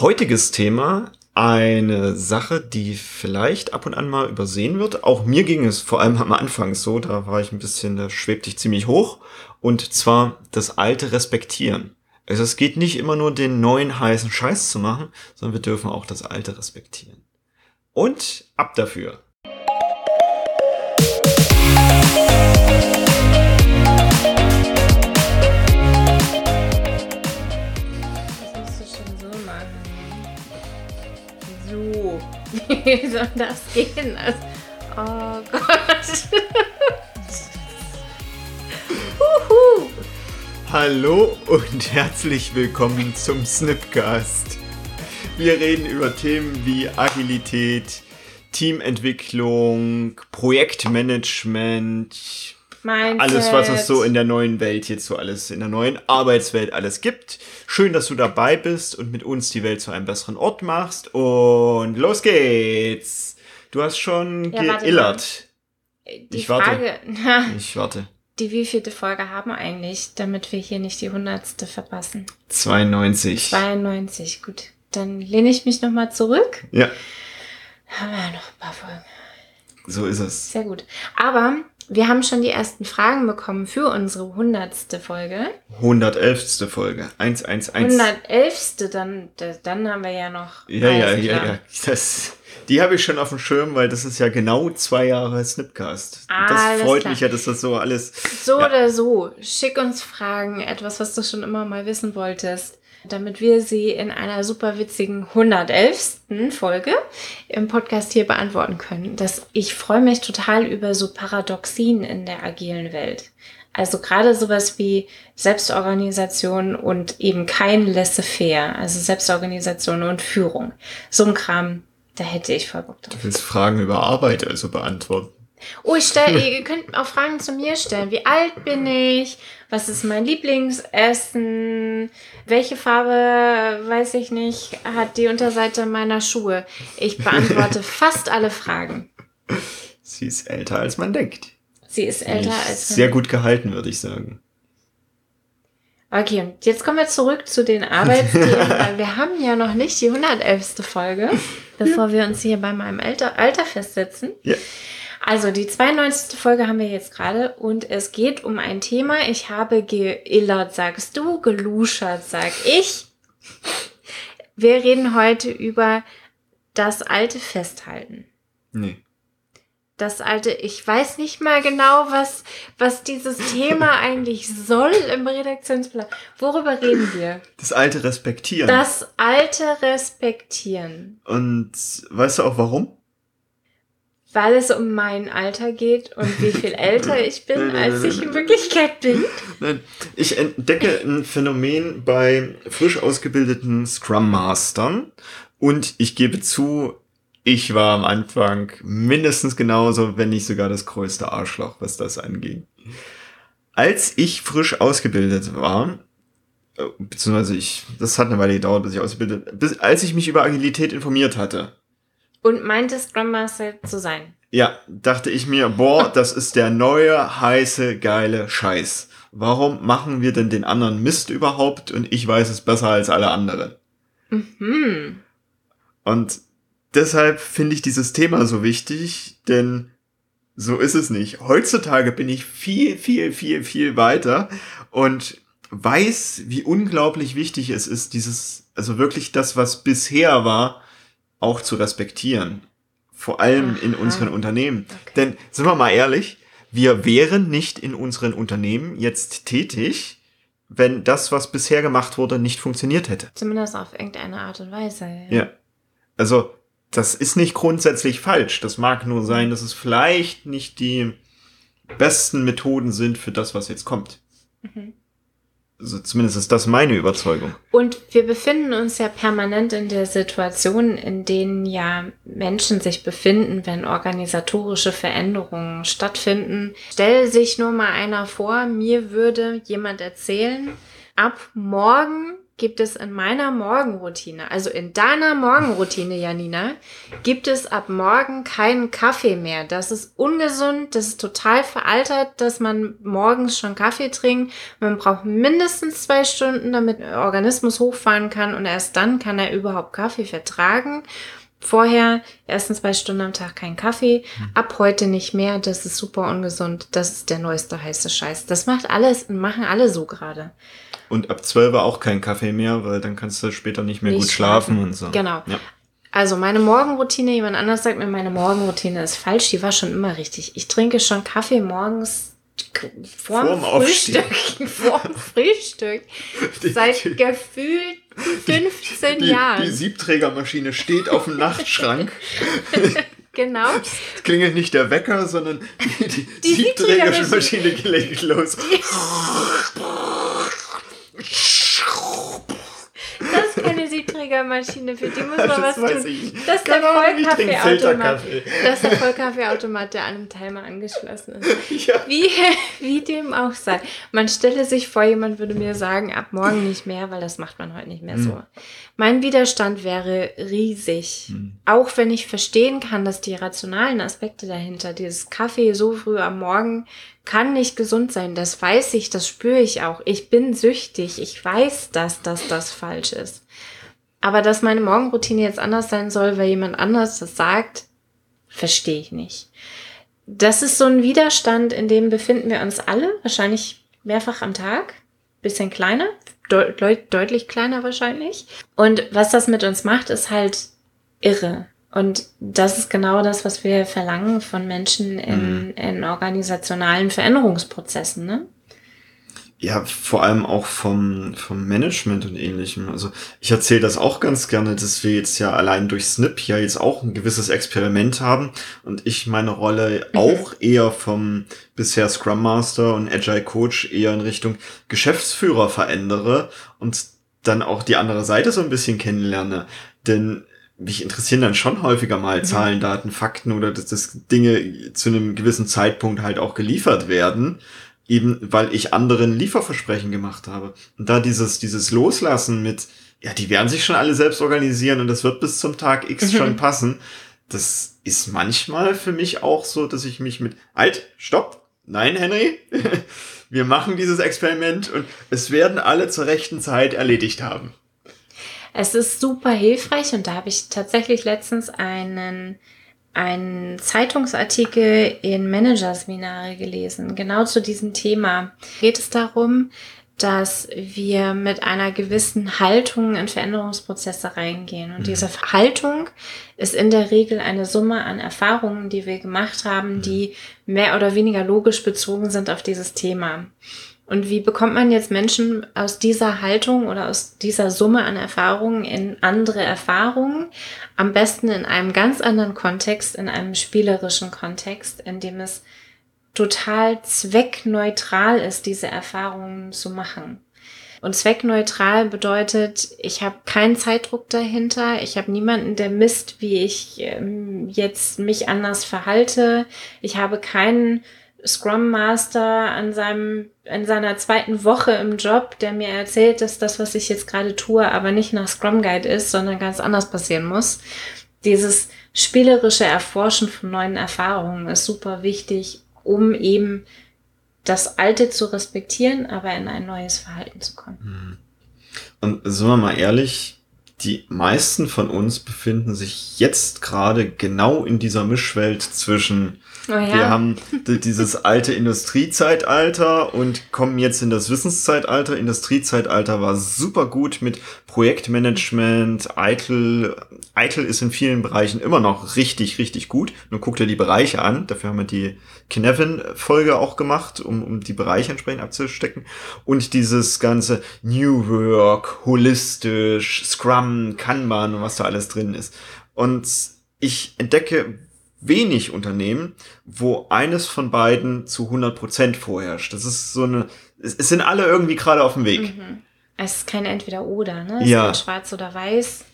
Heutiges Thema, eine Sache, die vielleicht ab und an mal übersehen wird. Auch mir ging es vor allem am Anfang so, da war ich ein bisschen, da schwebte ich ziemlich hoch. Und zwar das alte Respektieren. Also es geht nicht immer nur den neuen heißen Scheiß zu machen, sondern wir dürfen auch das alte respektieren. Und ab dafür. Das Wie soll das gehen? Also, oh Gott. Huhu. Hallo und herzlich willkommen zum Snipcast. Wir reden über Themen wie Agilität, Teamentwicklung, Projektmanagement, Mindset. alles, was es so in der neuen Welt jetzt so alles, in der neuen Arbeitswelt alles gibt. Schön, dass du dabei bist und mit uns die Welt zu einem besseren Ort machst. Und los geht's. Du hast schon Ja, warte geillert. Die Ich warte. Frage, na, Ich warte. die wievielte Folge haben wir eigentlich, damit wir hier nicht die hundertste verpassen? 92. 92, gut. Dann lehne ich mich nochmal zurück. Ja, Haben wir ja noch ein paar Folgen. so ist es. Sehr gut. Aber wir haben schon die ersten Fragen bekommen für unsere hundertste Folge. 111. Folge. 111. 111. Dann, dann haben wir ja noch. Ja, ja, ja, ja. Das, die habe ich schon auf dem Schirm, weil das ist ja genau zwei Jahre Snipcast. das Alles freut klar. mich ja, dass das so alles. So Ja. oder so, schick uns Fragen, etwas, was du schon immer mal wissen wolltest, damit wir sie in einer super witzigen 111. Folge im Podcast hier beantworten können. Das, ich freue mich total über so Paradoxien in der agilen Welt. Also gerade sowas wie Selbstorganisation und eben kein Laissez-faire, also Selbstorganisation und Führung. So ein Kram, da hätte ich voll Bock drauf. Du willst Fragen über Arbeit also beantworten. Oh, ich stell, ihr könnt auch Fragen zu mir stellen. Wie alt bin ich? Was ist mein Lieblingsessen? Welche Farbe, weiß ich nicht, hat die Unterseite meiner Schuhe? Ich beantworte fast alle Fragen. Sie ist älter, als man denkt. Sie ist älter Nicht als Sehr gut gehalten, würde ich sagen. Okay, und jetzt kommen wir zurück zu den Arbeitsthemen, weil wir haben ja noch nicht die 111. Folge, bevor wir uns hier bei meinem Alter, Alter festsetzen. Ja. Also die 92. Folge haben wir jetzt gerade und es geht um ein Thema. Ich habe geillert, sagst du, geluschert, sag ich. Wir reden heute über das alte Festhalten. Nee. Das alte, ich weiß nicht mal genau, was, was dieses Thema eigentlich soll im Redaktionsplan. Worüber reden wir? Das alte Respektieren. Das alte Respektieren. Und weißt du auch warum? Weil es um mein Alter geht und wie viel älter ich bin, als ich in Wirklichkeit bin. Nein, ich entdecke ein Phänomen bei frisch ausgebildeten Scrum Mastern und ich gebe zu, ich war am Anfang mindestens genauso, wenn nicht sogar das größte Arschloch, was das anging. Als ich frisch ausgebildet war, äh, beziehungsweise ich, das hat eine Weile gedauert, bis ich ausgebildet, bis, als ich mich über Agilität informiert hatte, Und meinte Scrum Master zu sein. ja, dachte ich mir, boah, das ist der neue, heiße, geile Scheiß. Warum machen wir denn den anderen Mist überhaupt und ich weiß es besser als alle anderen? Mhm. Und deshalb finde ich dieses Thema so wichtig, denn so ist es nicht. Heutzutage bin ich viel, viel, viel, viel weiter und weiß, wie unglaublich wichtig es ist, dieses, also wirklich das, was bisher war, auch zu respektieren. Vor allem in Aha. unseren Unternehmen. Okay. Denn, sind wir mal ehrlich, wir wären nicht in unseren Unternehmen jetzt tätig, wenn das, was bisher gemacht wurde, nicht funktioniert hätte. Zumindest auf irgendeine Art und Weise. Ja. Also, das ist nicht grundsätzlich falsch. Das mag nur sein, dass es vielleicht nicht die besten Methoden sind für das, was jetzt kommt. Mhm. Also zumindest ist das meine Überzeugung. Und wir befinden uns ja permanent in der Situation, in denen ja Menschen sich befinden, wenn organisatorische Veränderungen stattfinden. Stell sich nur mal einer vor, mir würde jemand erzählen, ab morgen gibt es in meiner Morgenroutine, also in deiner Morgenroutine, Janina, gibt es ab morgen keinen Kaffee mehr. Das ist ungesund, das ist total veraltert, dass man morgens schon Kaffee trinkt. Man braucht mindestens zwei Stunden, damit der Organismus hochfahren kann und erst dann kann er überhaupt Kaffee vertragen. Vorher erstens zwei Stunden am Tag kein Kaffee, ab heute nicht mehr, das ist super ungesund, das ist der neueste heiße Scheiß. Das macht alles, machen alle so gerade. Und ab 12 auch kein Kaffee mehr, weil dann kannst du später nicht mehr nicht gut schlafen, schlafen, und so. Genau. Ja. Also meine Morgenroutine, jemand anders sagt mir, meine Morgenroutine ist falsch, die war schon immer richtig. Ich trinke schon Kaffee morgens vorm, vorm Frühstück, vorm Frühstück, seit gefühlt 15 die, Jahren. Die Siebträgermaschine steht auf dem Nachtschrank. Genau. Es klingelt nicht der Wecker, sondern die, die, die Siebträgermaschine geht los. Das Shh. Siebträgermaschine, für die muss man was tun. Das ist, der Vollkaffeeautomat. Das ist der Vollkaffeeautomat, der an einem Timer angeschlossen ist. Ja. Wie, wie dem auch sei. Man stelle sich vor, jemand würde mir sagen, ab morgen nicht mehr, weil das macht man heute nicht mehr mhm. so. Mein Widerstand wäre riesig. Mhm. Auch wenn ich verstehen kann, dass die rationalen Aspekte dahinter, dieses Kaffee so früh am Morgen, kann nicht gesund sein. Das weiß ich, das spüre ich auch. Ich bin süchtig. Ich weiß, dass das, das falsch ist. Aber dass meine Morgenroutine jetzt anders sein soll, weil jemand anders das sagt, verstehe ich nicht. Das ist so ein Widerstand, in dem befinden wir uns alle, wahrscheinlich mehrfach am Tag, bisschen kleiner, deut deutlich kleiner wahrscheinlich. Und was das mit uns macht, ist halt irre. Und das ist genau das, was wir verlangen von Menschen in, mhm. in organisationalen Veränderungsprozessen, ne? Ja, vor allem auch vom, vom Management und ähnlichem. Also ich erzähle das auch ganz gerne, dass wir jetzt ja allein durch Snip ja jetzt auch ein gewisses Experiment haben und ich meine Rolle mhm. auch eher vom bisher Scrum Master und Agile Coach eher in Richtung Geschäftsführer verändere und dann auch die andere Seite so ein bisschen kennenlerne. Denn mich interessieren dann schon häufiger mal mhm. Zahlen, Daten, Fakten oder dass, dass Dinge zu einem gewissen Zeitpunkt halt auch geliefert werden, eben weil ich anderen Lieferversprechen gemacht habe. Und da dieses, dieses Loslassen mit, ja, die werden sich schon alle selbst organisieren und das wird bis zum Tag X mhm. schon passen, das ist manchmal für mich auch so, dass ich mich mit, halt, stopp, nein, Henry, wir machen dieses Experiment und es werden alle zur rechten Zeit erledigt haben. Es ist super hilfreich und da habe ich tatsächlich letztens einen, einen Zeitungsartikel in Managerseminare gelesen, genau zu diesem Thema. Geht es darum, dass wir mit einer gewissen Haltung in Veränderungsprozesse reingehen. Und mhm. diese Haltung ist in der Regel eine Summe an Erfahrungen, die wir gemacht haben, die mehr oder weniger logisch bezogen sind auf dieses Thema. Und wie bekommt man jetzt Menschen aus dieser Haltung oder aus dieser Summe an Erfahrungen in andere Erfahrungen? Am besten in einem ganz anderen Kontext, in einem spielerischen Kontext, in dem es total zweckneutral ist, diese Erfahrungen zu machen. Und zweckneutral bedeutet, ich habe keinen Zeitdruck dahinter, ich habe niemanden, der misst, wie ich ähm, jetzt mich anders verhalte, ich habe keinen Scrum Master an seinem, in seiner zweiten Woche im Job, der mir erzählt, dass das, was ich jetzt gerade tue, aber nicht nach Scrum Guide ist, sondern ganz anders passieren muss. Dieses spielerische Erforschen von neuen Erfahrungen ist super wichtig, um eben das Alte zu respektieren, aber in ein neues Verhalten zu kommen. Mhm. Und sind wir mal ehrlich, die meisten von uns befinden sich jetzt gerade genau in dieser Mischwelt zwischen Oh ja. Wir haben dieses alte Industriezeitalter und kommen jetzt in das Wissenszeitalter. Industriezeitalter war super gut mit Projektmanagement. Eitel, Eitel ist in vielen Bereichen immer noch richtig, richtig gut. Nun guckt ihr die Bereiche an. Dafür haben wir die Knevin-Folge auch gemacht, um, um die Bereiche entsprechend abzustecken. Und dieses ganze New Work, holistisch, Scrum, Kanban und was da alles drin ist. Und ich entdecke wenig Unternehmen, wo eines von beiden zu 100 Prozent vorherrscht. Das ist so eine, es, es, sind alle irgendwie gerade auf dem Weg. Mhm. Es ist kein Entweder-Oder, ne? Es ja. ist schwarz oder weiß.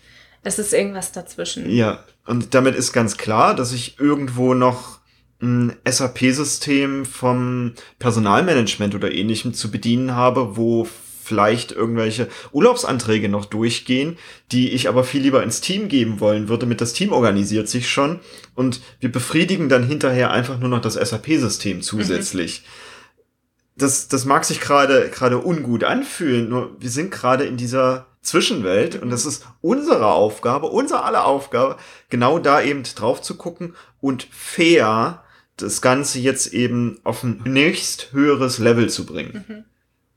Es ist irgendwas dazwischen. Ja, und damit ist ganz klar, dass ich irgendwo noch ein SAP-System vom Personalmanagement oder ähnlichem zu bedienen habe, wo vielleicht irgendwelche Urlaubsanträge noch durchgehen, die ich aber viel lieber ins Team geben wollen würde. Mit das Team organisiert sich schon und wir befriedigen dann hinterher einfach nur noch das SAP-System zusätzlich. Mhm. Das, das mag sich gerade gerade ungut anfühlen, nur wir sind gerade in dieser Zwischenwelt und das ist unsere Aufgabe, unsere aller Aufgabe, genau da eben drauf zu gucken und fair das Ganze jetzt eben auf ein nächst höheres Level zu bringen. Mhm.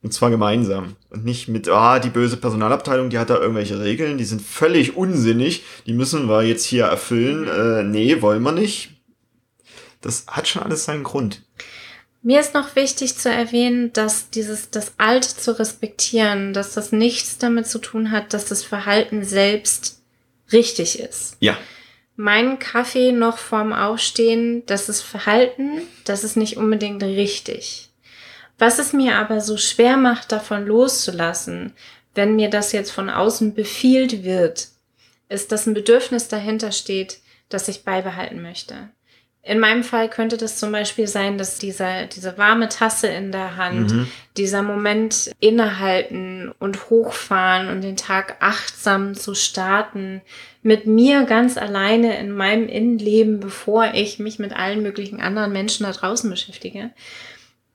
Und zwar gemeinsam. Und nicht mit, ah, die böse Personalabteilung, die hat da irgendwelche Regeln, die sind völlig unsinnig, die müssen wir jetzt hier erfüllen. Äh, nee, wollen wir nicht. Das hat schon alles seinen Grund. Mir ist noch wichtig zu erwähnen, dass dieses, das Alte zu respektieren, dass das nichts damit zu tun hat, dass das Verhalten selbst richtig ist. Ja mein Kaffee noch vorm Aufstehen, das ist Verhalten, das ist nicht unbedingt richtig. Was es mir aber so schwer macht, davon loszulassen, wenn mir das jetzt von außen befiehlt wird, ist, dass ein Bedürfnis dahinter steht, das ich beibehalten möchte. In meinem Fall könnte das zum Beispiel sein, dass dieser, diese warme Tasse in der Hand, mhm. dieser Moment innehalten und hochfahren und den Tag achtsam zu starten, mit mir ganz alleine in meinem Innenleben, bevor ich mich mit allen möglichen anderen Menschen da draußen beschäftige.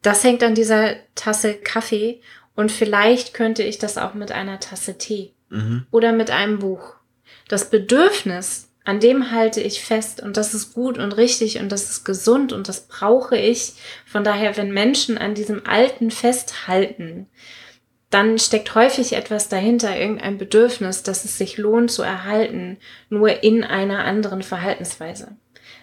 Das hängt an dieser Tasse Kaffee und vielleicht könnte ich das auch mit einer Tasse Tee mhm. oder mit einem Buch. Das Bedürfnis, an dem halte ich fest und das ist gut und richtig und das ist gesund und das brauche ich. Von daher, wenn Menschen an diesem Alten festhalten, dann steckt häufig etwas dahinter, irgendein Bedürfnis, dass es sich lohnt zu erhalten, nur in einer anderen Verhaltensweise.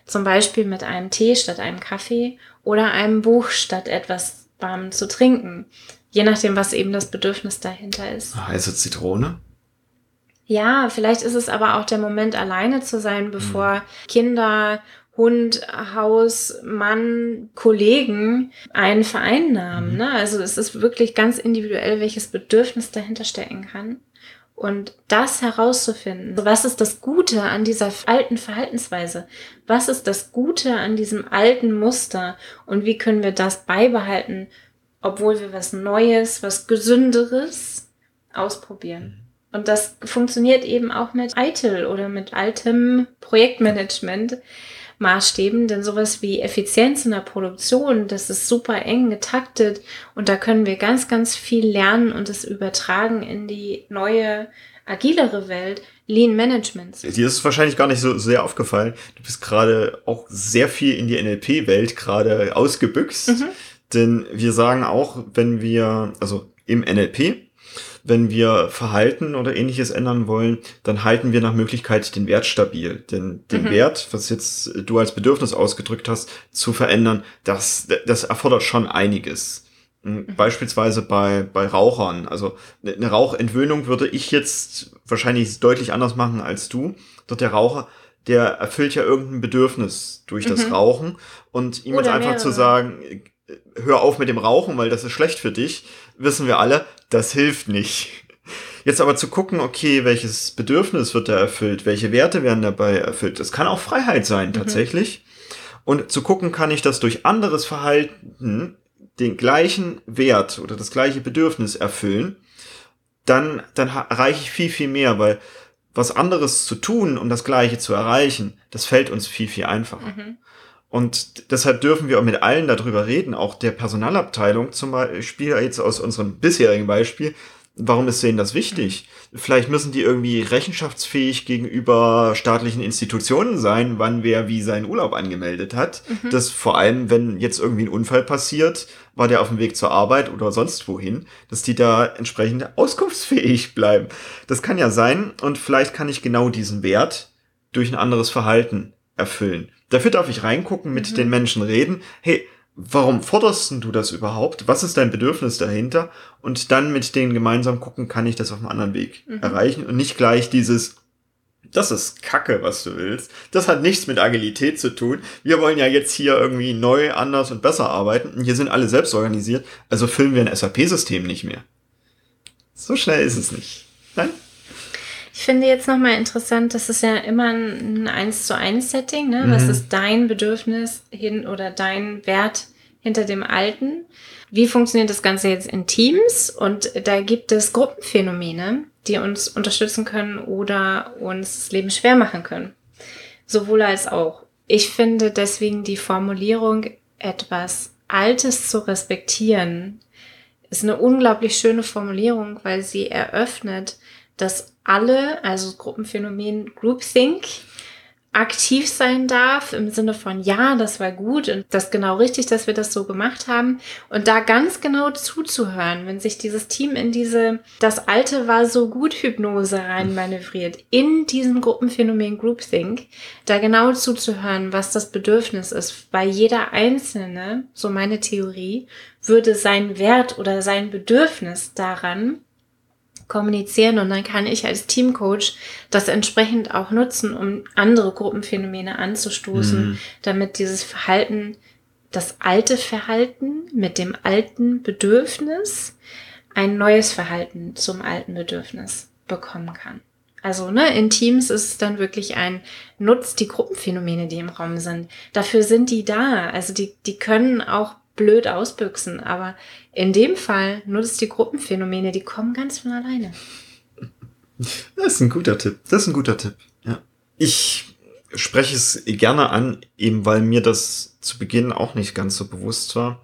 Zum Beispiel mit einem Tee statt einem Kaffee oder einem Buch statt etwas warm zu trinken. Je nachdem, was eben das Bedürfnis dahinter ist. Heiße Zitrone? Ja, vielleicht ist es aber auch der Moment, alleine zu sein, bevor mhm. Kinder, Hund, Haus, Mann, Kollegen einen vereinnahmen. Mhm. Ne? Also es ist wirklich ganz individuell, welches Bedürfnis dahinter stecken kann. Und das herauszufinden, was ist das Gute an dieser alten Verhaltensweise? Was ist das Gute an diesem alten Muster? Und wie können wir das beibehalten, obwohl wir was Neues, was Gesünderes ausprobieren? Mhm. Und das funktioniert eben auch mit eitel oder mit altem Projektmanagement. Maßstäben, denn sowas wie Effizienz in der Produktion, das ist super eng getaktet und da können wir ganz, ganz viel lernen und es übertragen in die neue, agilere Welt. Lean Management. Dir ist es wahrscheinlich gar nicht so sehr aufgefallen. Du bist gerade auch sehr viel in die NLP-Welt gerade ausgebüxt. Mhm. Denn wir sagen auch, wenn wir, also im NLP, wenn wir Verhalten oder ähnliches ändern wollen, dann halten wir nach Möglichkeit den Wert stabil. Denn den mhm. Wert, was jetzt du als Bedürfnis ausgedrückt hast, zu verändern, das, das erfordert schon einiges. Mhm. Beispielsweise bei, bei Rauchern. Also eine Rauchentwöhnung würde ich jetzt wahrscheinlich deutlich anders machen als du. Dort der Raucher, der erfüllt ja irgendein Bedürfnis durch das mhm. Rauchen. Und ihm Oder jetzt einfach mehrere. zu sagen, hör auf mit dem Rauchen, weil das ist schlecht für dich, wissen wir alle, das hilft nicht. Jetzt aber zu gucken, okay, welches Bedürfnis wird da erfüllt, welche Werte werden dabei erfüllt. Das kann auch Freiheit sein, mhm. tatsächlich. Mhm. Und zu gucken, kann ich das durch anderes Verhalten den gleichen Wert oder das gleiche Bedürfnis erfüllen, dann, dann erreiche ich viel, viel mehr, weil was anderes zu tun, um das Gleiche zu erreichen, das fällt uns viel, viel einfacher. Mhm. Und deshalb dürfen wir auch mit allen darüber reden, auch der Personalabteilung zum Beispiel, jetzt aus unserem bisherigen Beispiel. Warum ist denen das wichtig? Vielleicht müssen die irgendwie rechenschaftsfähig gegenüber staatlichen Institutionen sein, wann wer wie seinen Urlaub angemeldet hat. Mhm. Das vor allem, wenn jetzt irgendwie ein Unfall passiert, war der auf dem Weg zur Arbeit oder sonst wohin, dass die da entsprechend auskunftsfähig bleiben. Das kann ja sein und vielleicht kann ich genau diesen Wert durch ein anderes Verhalten erfüllen. Dafür darf ich reingucken, mit mhm. den Menschen reden. Hey, warum forderst du das überhaupt? Was ist dein Bedürfnis dahinter? Und dann mit denen gemeinsam gucken, kann ich das auf einem anderen Weg mhm. erreichen und nicht gleich dieses, das ist Kacke, was du willst. Das hat nichts mit Agilität zu tun. Wir wollen ja jetzt hier irgendwie neu, anders und besser arbeiten. Und hier sind alle selbst organisiert. Also füllen wir ein SAP-System nicht mehr. So schnell ist es nicht. Nein? Ich finde jetzt nochmal interessant, das ist ja immer ein 1 zu 1 Setting, ne? Mhm. Was ist dein Bedürfnis hin oder dein Wert hinter dem Alten. Wie funktioniert das Ganze jetzt in Teams? Und da gibt es Gruppenphänomene, die uns unterstützen können oder uns das Leben schwer machen können. Sowohl als auch. Ich finde deswegen die Formulierung, etwas Altes zu respektieren, ist eine unglaublich schöne Formulierung, weil sie eröffnet, dass alle, also Gruppenphänomen Groupthink, aktiv sein darf im Sinne von, ja, das war gut und das genau richtig, dass wir das so gemacht haben. Und da ganz genau zuzuhören, wenn sich dieses Team in diese, das alte war so gut Hypnose reinmanövriert, in diesen Gruppenphänomen Groupthink, da genau zuzuhören, was das Bedürfnis ist, weil jeder Einzelne, so meine Theorie, würde sein Wert oder sein Bedürfnis daran kommunizieren und dann kann ich als Teamcoach das entsprechend auch nutzen, um andere Gruppenphänomene anzustoßen, mhm. damit dieses Verhalten, das alte Verhalten mit dem alten Bedürfnis ein neues Verhalten zum alten Bedürfnis bekommen kann. Also ne, in Teams ist es dann wirklich ein Nutz die Gruppenphänomene, die im Raum sind. Dafür sind die da. Also die, die können auch blöd ausbüchsen. Aber in dem Fall nutzt die Gruppenphänomene, die kommen ganz von alleine. Das ist ein guter Tipp. Das ist ein guter Tipp. Ja. Ich spreche es gerne an, eben weil mir das zu Beginn auch nicht ganz so bewusst war.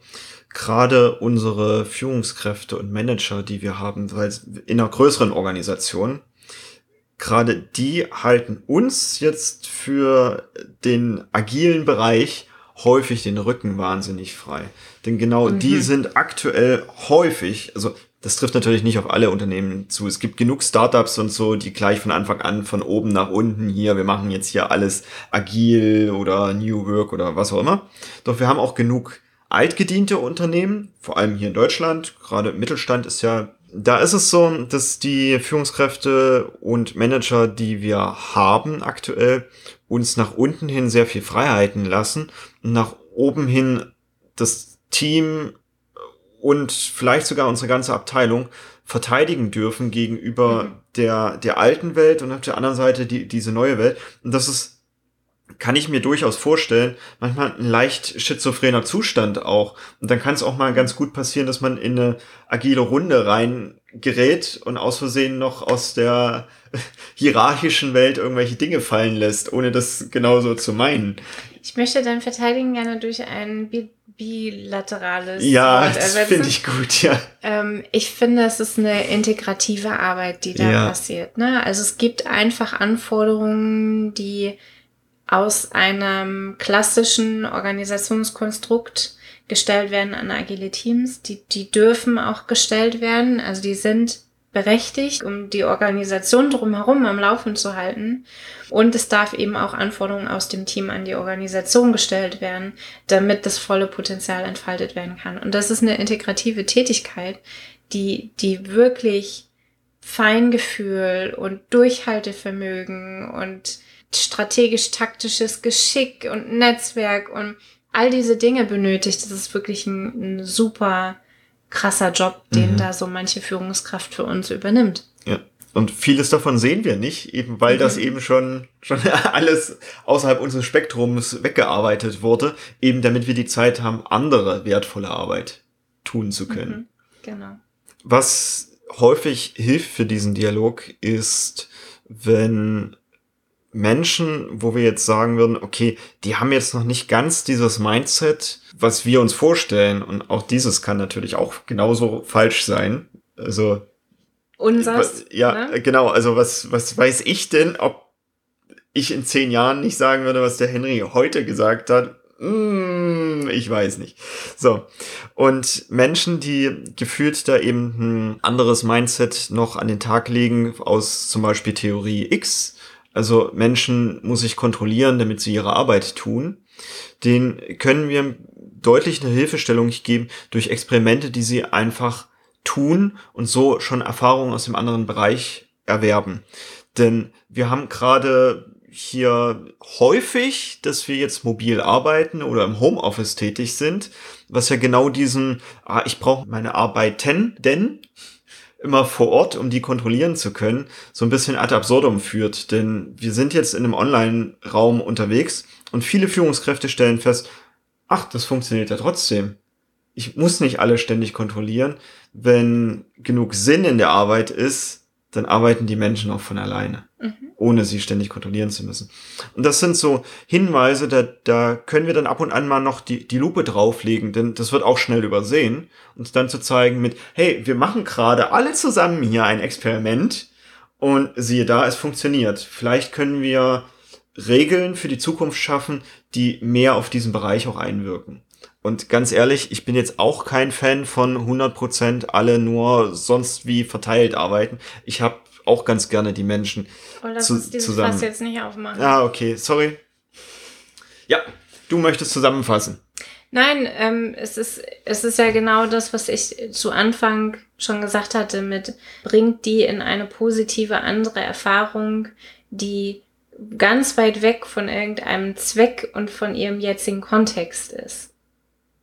Gerade unsere Führungskräfte und Manager, die wir haben, weil in einer größeren Organisation, gerade die halten uns jetzt für den agilen Bereich häufig den Rücken wahnsinnig frei. Denn genau mhm. die sind aktuell häufig, also das trifft natürlich nicht auf alle Unternehmen zu. Es gibt genug Startups und so, die gleich von Anfang an von oben nach unten hier, wir machen jetzt hier alles agil oder New Work oder was auch immer. Doch wir haben auch genug altgediente Unternehmen, vor allem hier in Deutschland, gerade Mittelstand ist ja, da ist es so, dass die Führungskräfte und Manager, die wir haben aktuell, uns nach unten hin sehr viel Freiheiten lassen und nach oben hin das Team und vielleicht sogar unsere ganze Abteilung verteidigen dürfen gegenüber mhm. der, der alten Welt und auf der anderen Seite die, diese neue Welt. Und das ist, kann ich mir durchaus vorstellen, manchmal ein leicht schizophrener Zustand auch. Und dann kann es auch mal ganz gut passieren, dass man in eine agile Runde rein gerät und aus Versehen noch aus der hierarchischen Welt irgendwelche Dinge fallen lässt, ohne das genauso zu meinen. Ich möchte dann verteidigen gerne durch ein bi bilaterales. Ja, Wort das finde ich gut, ja. Ähm, ich finde, es ist eine integrative Arbeit, die da ja. passiert. Ne? Also es gibt einfach Anforderungen, die aus einem klassischen Organisationskonstrukt gestellt werden an agile Teams. Die, die dürfen auch gestellt werden. Also die sind berechtigt, um die Organisation drumherum am Laufen zu halten. Und es darf eben auch Anforderungen aus dem Team an die Organisation gestellt werden, damit das volle Potenzial entfaltet werden kann. Und das ist eine integrative Tätigkeit, die, die wirklich Feingefühl und Durchhaltevermögen und strategisch-taktisches Geschick und Netzwerk und all diese Dinge benötigt. Das ist wirklich ein, ein super krasser Job, den mhm. da so manche Führungskraft für uns übernimmt. Ja. Und vieles davon sehen wir nicht, eben weil mhm. das eben schon, schon alles außerhalb unseres Spektrums weggearbeitet wurde, eben damit wir die Zeit haben, andere wertvolle Arbeit tun zu können. Mhm. Genau. Was häufig hilft für diesen Dialog ist, wenn Menschen, wo wir jetzt sagen würden, okay, die haben jetzt noch nicht ganz dieses Mindset, was wir uns vorstellen. Und auch dieses kann natürlich auch genauso falsch sein. Also. Unsers. Ja, ne? genau. Also was, was weiß ich denn, ob ich in zehn Jahren nicht sagen würde, was der Henry heute gesagt hat? Hm, ich weiß nicht. So. Und Menschen, die gefühlt da eben ein anderes Mindset noch an den Tag legen, aus zum Beispiel Theorie X, also Menschen muss ich kontrollieren, damit sie ihre Arbeit tun, den können wir deutlich eine Hilfestellung geben durch Experimente, die sie einfach tun und so schon Erfahrungen aus dem anderen Bereich erwerben. Denn wir haben gerade hier häufig, dass wir jetzt mobil arbeiten oder im Homeoffice tätig sind, was ja genau diesen, ah, ich brauche meine Arbeiten, denn immer vor Ort, um die kontrollieren zu können, so ein bisschen ad absurdum führt. Denn wir sind jetzt in einem Online-Raum unterwegs und viele Führungskräfte stellen fest, ach, das funktioniert ja trotzdem. ich muss nicht alle ständig kontrollieren. Wenn genug Sinn in der Arbeit ist, dann arbeiten die Menschen auch von alleine, mhm. ohne sie ständig kontrollieren zu müssen. Und das sind so Hinweise, da, da können wir dann ab und an mal noch die, die Lupe drauflegen, denn das wird auch schnell übersehen. Und dann zu zeigen mit, hey, wir machen gerade alle zusammen hier ein Experiment und siehe da, es funktioniert. Vielleicht können wir Regeln für die Zukunft schaffen, die mehr auf diesen Bereich auch einwirken. Und ganz ehrlich, ich bin jetzt auch kein Fan von 100% alle nur sonst wie verteilt arbeiten. Ich habe auch ganz gerne die Menschen oh, lass zu, uns dieses zusammen. Fass jetzt nicht aufmachen. Ah, okay, sorry. Ja, du möchtest zusammenfassen. Nein, ähm, es, ist, es ist ja genau das, was ich zu Anfang schon gesagt hatte, mit bringt die in eine positive andere Erfahrung, die ganz weit weg von irgendeinem Zweck und von ihrem jetzigen Kontext ist.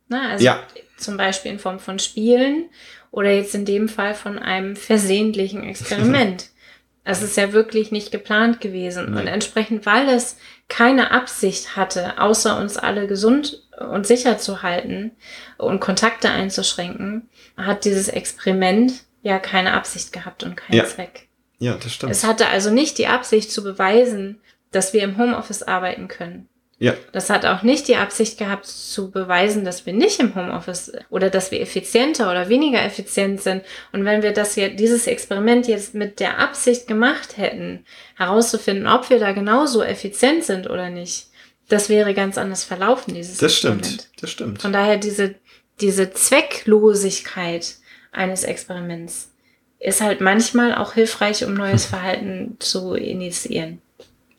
Ne? Also ja. zum Beispiel in Form von Spielen oder jetzt in dem Fall von einem versehentlichen Experiment. Es ist ja wirklich nicht geplant gewesen. Nein. Und entsprechend, weil es keine Absicht hatte, außer uns alle gesund und sicher zu halten und Kontakte einzuschränken, hat dieses Experiment ja keine Absicht gehabt und keinen ja. Zweck. Ja, das stimmt. Es hatte also nicht die Absicht zu beweisen, dass wir im Homeoffice arbeiten können. Ja. Das hat auch nicht die Absicht gehabt zu beweisen, dass wir nicht im Homeoffice oder dass wir effizienter oder weniger effizient sind. Und wenn wir das jetzt, dieses Experiment jetzt mit der Absicht gemacht hätten, herauszufinden, ob wir da genauso effizient sind oder nicht, das wäre ganz anders verlaufen, dieses Das Experiment. stimmt, das stimmt. Von daher diese, diese Zwecklosigkeit eines Experiments ist halt manchmal auch hilfreich, um neues Verhalten zu initiieren.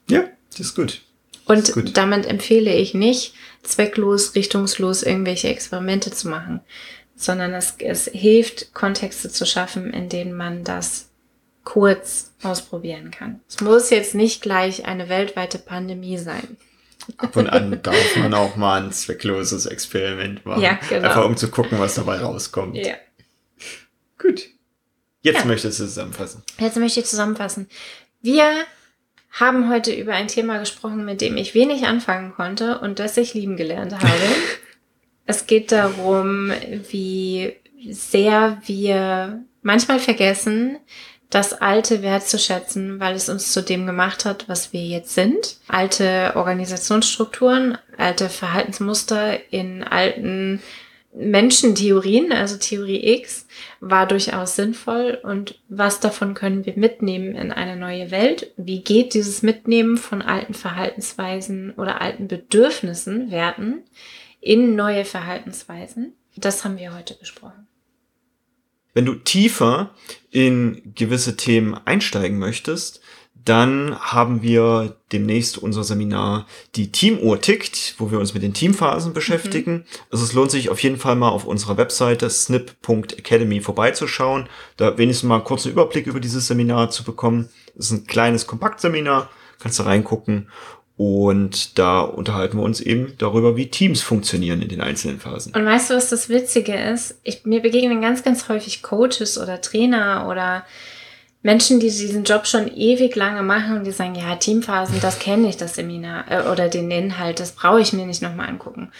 Ja, das ist gut. Und damit empfehle ich nicht, zwecklos, richtungslos irgendwelche Experimente zu machen, sondern es, es hilft, Kontexte zu schaffen, in denen man das kurz ausprobieren kann. Es muss jetzt nicht gleich eine weltweite Pandemie sein. Ab und an darf man auch mal ein zweckloses Experiment machen. Ja, genau. Einfach um zu gucken, was dabei rauskommt. Ja. Gut. Jetzt ja. möchtest du zusammenfassen. Jetzt möchte ich zusammenfassen. Wir haben heute über ein Thema gesprochen, mit dem ich wenig anfangen konnte und das ich lieben gelernt habe. es geht darum, wie sehr wir manchmal vergessen, das Alte wertzuschätzen, weil es uns zu dem gemacht hat, was wir jetzt sind. Alte Organisationsstrukturen, alte Verhaltensmuster in alten Menschentheorien, also Theorie X, war durchaus sinnvoll und was davon können wir mitnehmen in eine neue Welt? Wie geht dieses Mitnehmen von alten Verhaltensweisen oder alten Bedürfnissen, Werten in neue Verhaltensweisen? Das haben wir heute besprochen. Wenn du tiefer in gewisse Themen einsteigen möchtest, dann haben wir demnächst unser Seminar Die Teamuhr tickt, wo wir uns mit den Teamphasen beschäftigen. Mhm. Also es lohnt sich auf jeden Fall mal auf unserer Webseite snip.academy vorbeizuschauen, da wenigstens mal einen kurzen Überblick über dieses Seminar zu bekommen. Das ist ein kleines Kompaktseminar, kannst du reingucken und da unterhalten wir uns eben darüber, wie Teams funktionieren in den einzelnen Phasen. Und weißt du, was das Witzige ist? Ich, mir begegnen ganz, ganz häufig Coaches oder Trainer oder Menschen, die diesen Job schon ewig lange machen und die sagen, ja, Teamphasen, das kenne ich, das Seminar äh, oder den Inhalt, das brauche ich mir nicht nochmal angucken.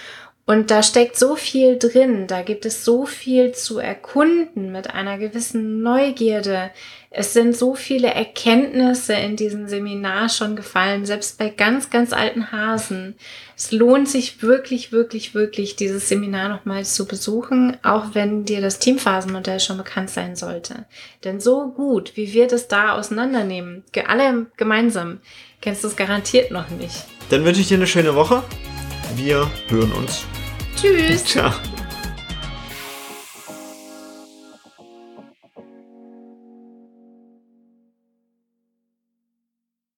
Und da steckt so viel drin, da gibt es so viel zu erkunden mit einer gewissen Neugierde. Es sind so viele Erkenntnisse in diesem Seminar schon gefallen, selbst bei ganz, ganz alten Hasen. Es lohnt sich wirklich, wirklich, wirklich, dieses Seminar nochmal zu besuchen, auch wenn dir das Teamphasenmodell schon bekannt sein sollte. Denn so gut, wie wir das da auseinandernehmen, alle gemeinsam, kennst du es garantiert noch nicht. Dann wünsche ich dir eine schöne Woche. Wir hören uns. Tschüss. Ciao.